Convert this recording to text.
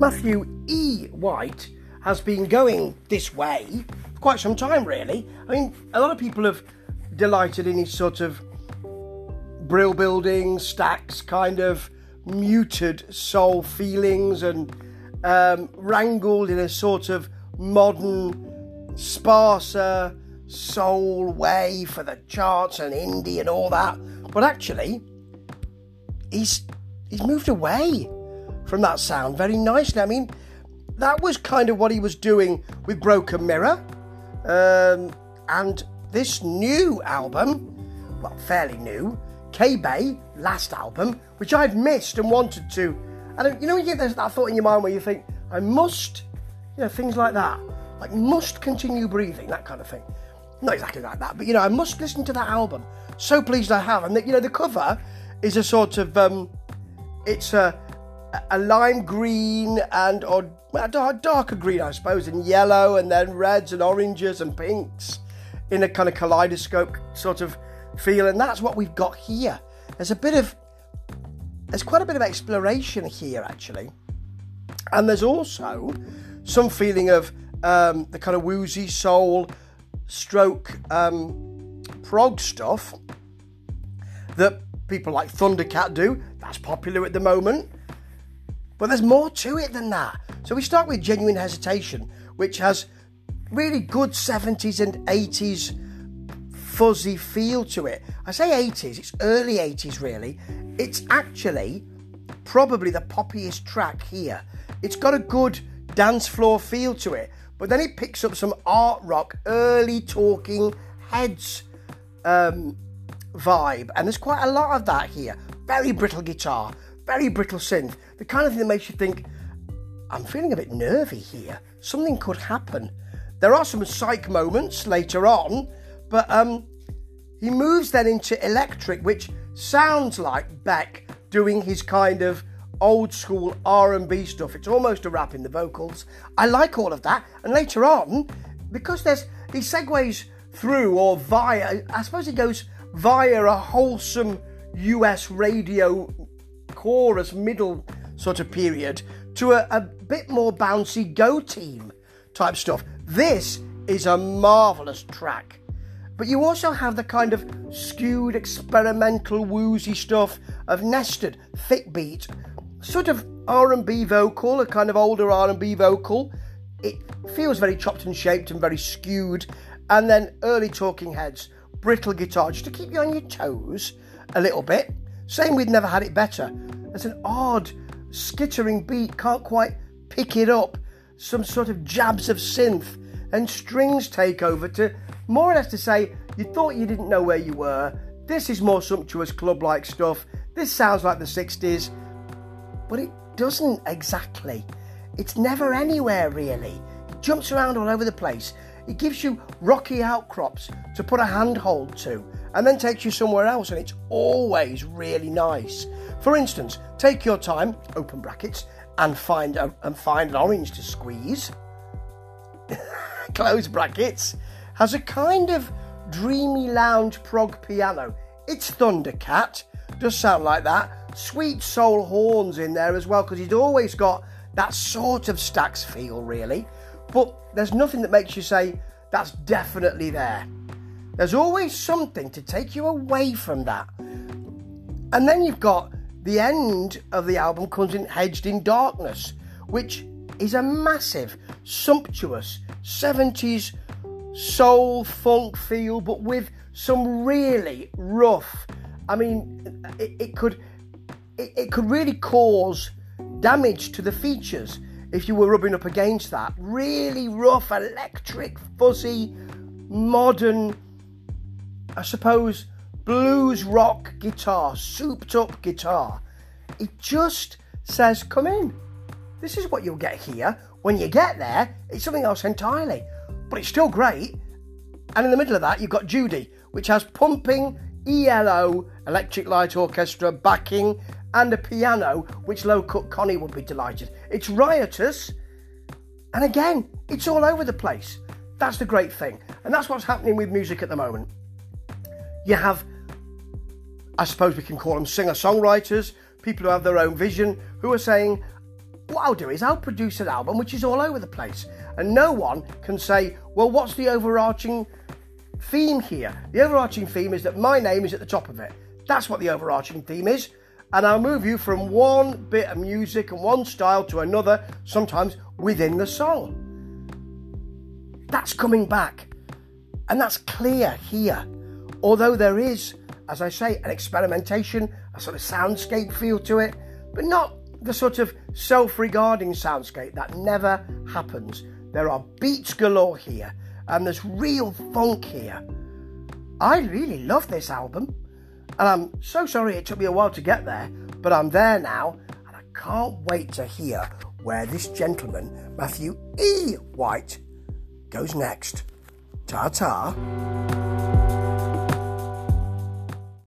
Matthew E. White has been going this way for quite some time, really. I mean, a lot of people have delighted in his sort of brill building, Stax, kind of muted soul feelings and um, wrangled in a sort of modern, sparser soul way for the charts and indie and all that. But actually, he's he's moved away from that sound very nicely. I mean, that was kind of what he was doing with Broken Mirror. Um, and this new album, well, fairly new, K Bay, last album, which I've missed and wanted to. And you know, you get that thought in your mind where you think, I must, you know, things like that. Like, must continue breathing, that kind of thing. Not exactly like that, but you know, I must listen to that album. So pleased I have. And the, you know, the cover is a sort of, um, it's a, a lime green and or darker green, I suppose, and yellow, and then reds and oranges and pinks in a kind of kaleidoscope sort of feel, and that's what we've got here. There's a bit of, there's quite a bit of exploration here actually, and there's also some feeling of um, the kind of woozy soul stroke um, prog stuff that people like Thundercat do. That's popular at the moment. But there's more to it than that. So we start with Genuine Hesitation, which has really good 70s and 80s fuzzy feel to it. I say 80s, it's early 80s really. It's actually probably the poppiest track here. It's got a good dance floor feel to it, but then it picks up some art rock, early talking heads um, vibe, and there's quite a lot of that here. Very brittle guitar, very brittle synth, the kind of thing that makes you think, I'm feeling a bit nervy here. Something could happen. There are some psych moments later on, but um, he moves then into electric, which sounds like Beck doing his kind of old school R&B stuff. It's almost a rap in the vocals. I like all of that. And later on, because there's he segues through or via, I suppose he goes via a wholesome US radio chorus middle sort of period to a, a bit more bouncy go team type stuff. This is a marvelous track. But you also have the kind of skewed experimental woozy stuff of nested thick beat, sort of R&B vocal, a kind of older R&B vocal. It feels very chopped and shaped and very skewed, and then early talking heads, brittle guitar just to keep you on your toes a little bit. Same with Never Had It Better. There's an odd skittering beat, can't quite pick it up. Some sort of jabs of synth and strings take over to more or less to say, you thought you didn't know where you were. This is more sumptuous club like stuff. This sounds like the 60s. But it doesn't exactly. It's never anywhere really. It jumps around all over the place. It gives you rocky outcrops to put a handhold to and then takes you somewhere else, and it's always really nice. For instance, take your time, open brackets, and find a, and find an orange to squeeze. close brackets has a kind of dreamy lounge prog piano. It's Thundercat, does sound like that. Sweet soul horns in there as well, because he's always got that sort of Stax feel, really. But there's nothing that makes you say that's definitely there. There's always something to take you away from that. And then you've got the end of the album comes in Hedged in Darkness, which is a massive, sumptuous 70s soul funk feel, but with some really rough. I mean, it, it could it, it could really cause damage to the features if you were rubbing up against that. Really rough, electric, fuzzy, modern, I suppose, blues rock guitar, souped up guitar. It just says, come in. This is what you'll get here. When you get there, it's something else entirely. But it's still great. And in the middle of that, you've got Judy, which has pumping ELO electric light orchestra backing and a piano, which low cut Connie would be delighted. It's riotous, and again, it's all over the place. That's the great thing, and that's what's happening with music at the moment. You have, I suppose we can call them singer songwriters, people who have their own vision, who are saying, what I'll do is I'll produce an album which is all over the place, and no one can say, well, what's the overarching theme here? The overarching theme is that my name is at the top of it. That's what the overarching theme is. And I'll move you from one bit of music and one style to another, sometimes within the song. That's coming back. And that's clear here. Although there is, as I say, an experimentation, a sort of soundscape feel to it, but not the sort of self regarding soundscape that never happens. There are beats galore here, and there's real funk here. I really love this album, and I'm so sorry it took me a while to get there, but I'm there now, and I can't wait to hear where this gentleman, Matthew E. White, goes next. Ta ta.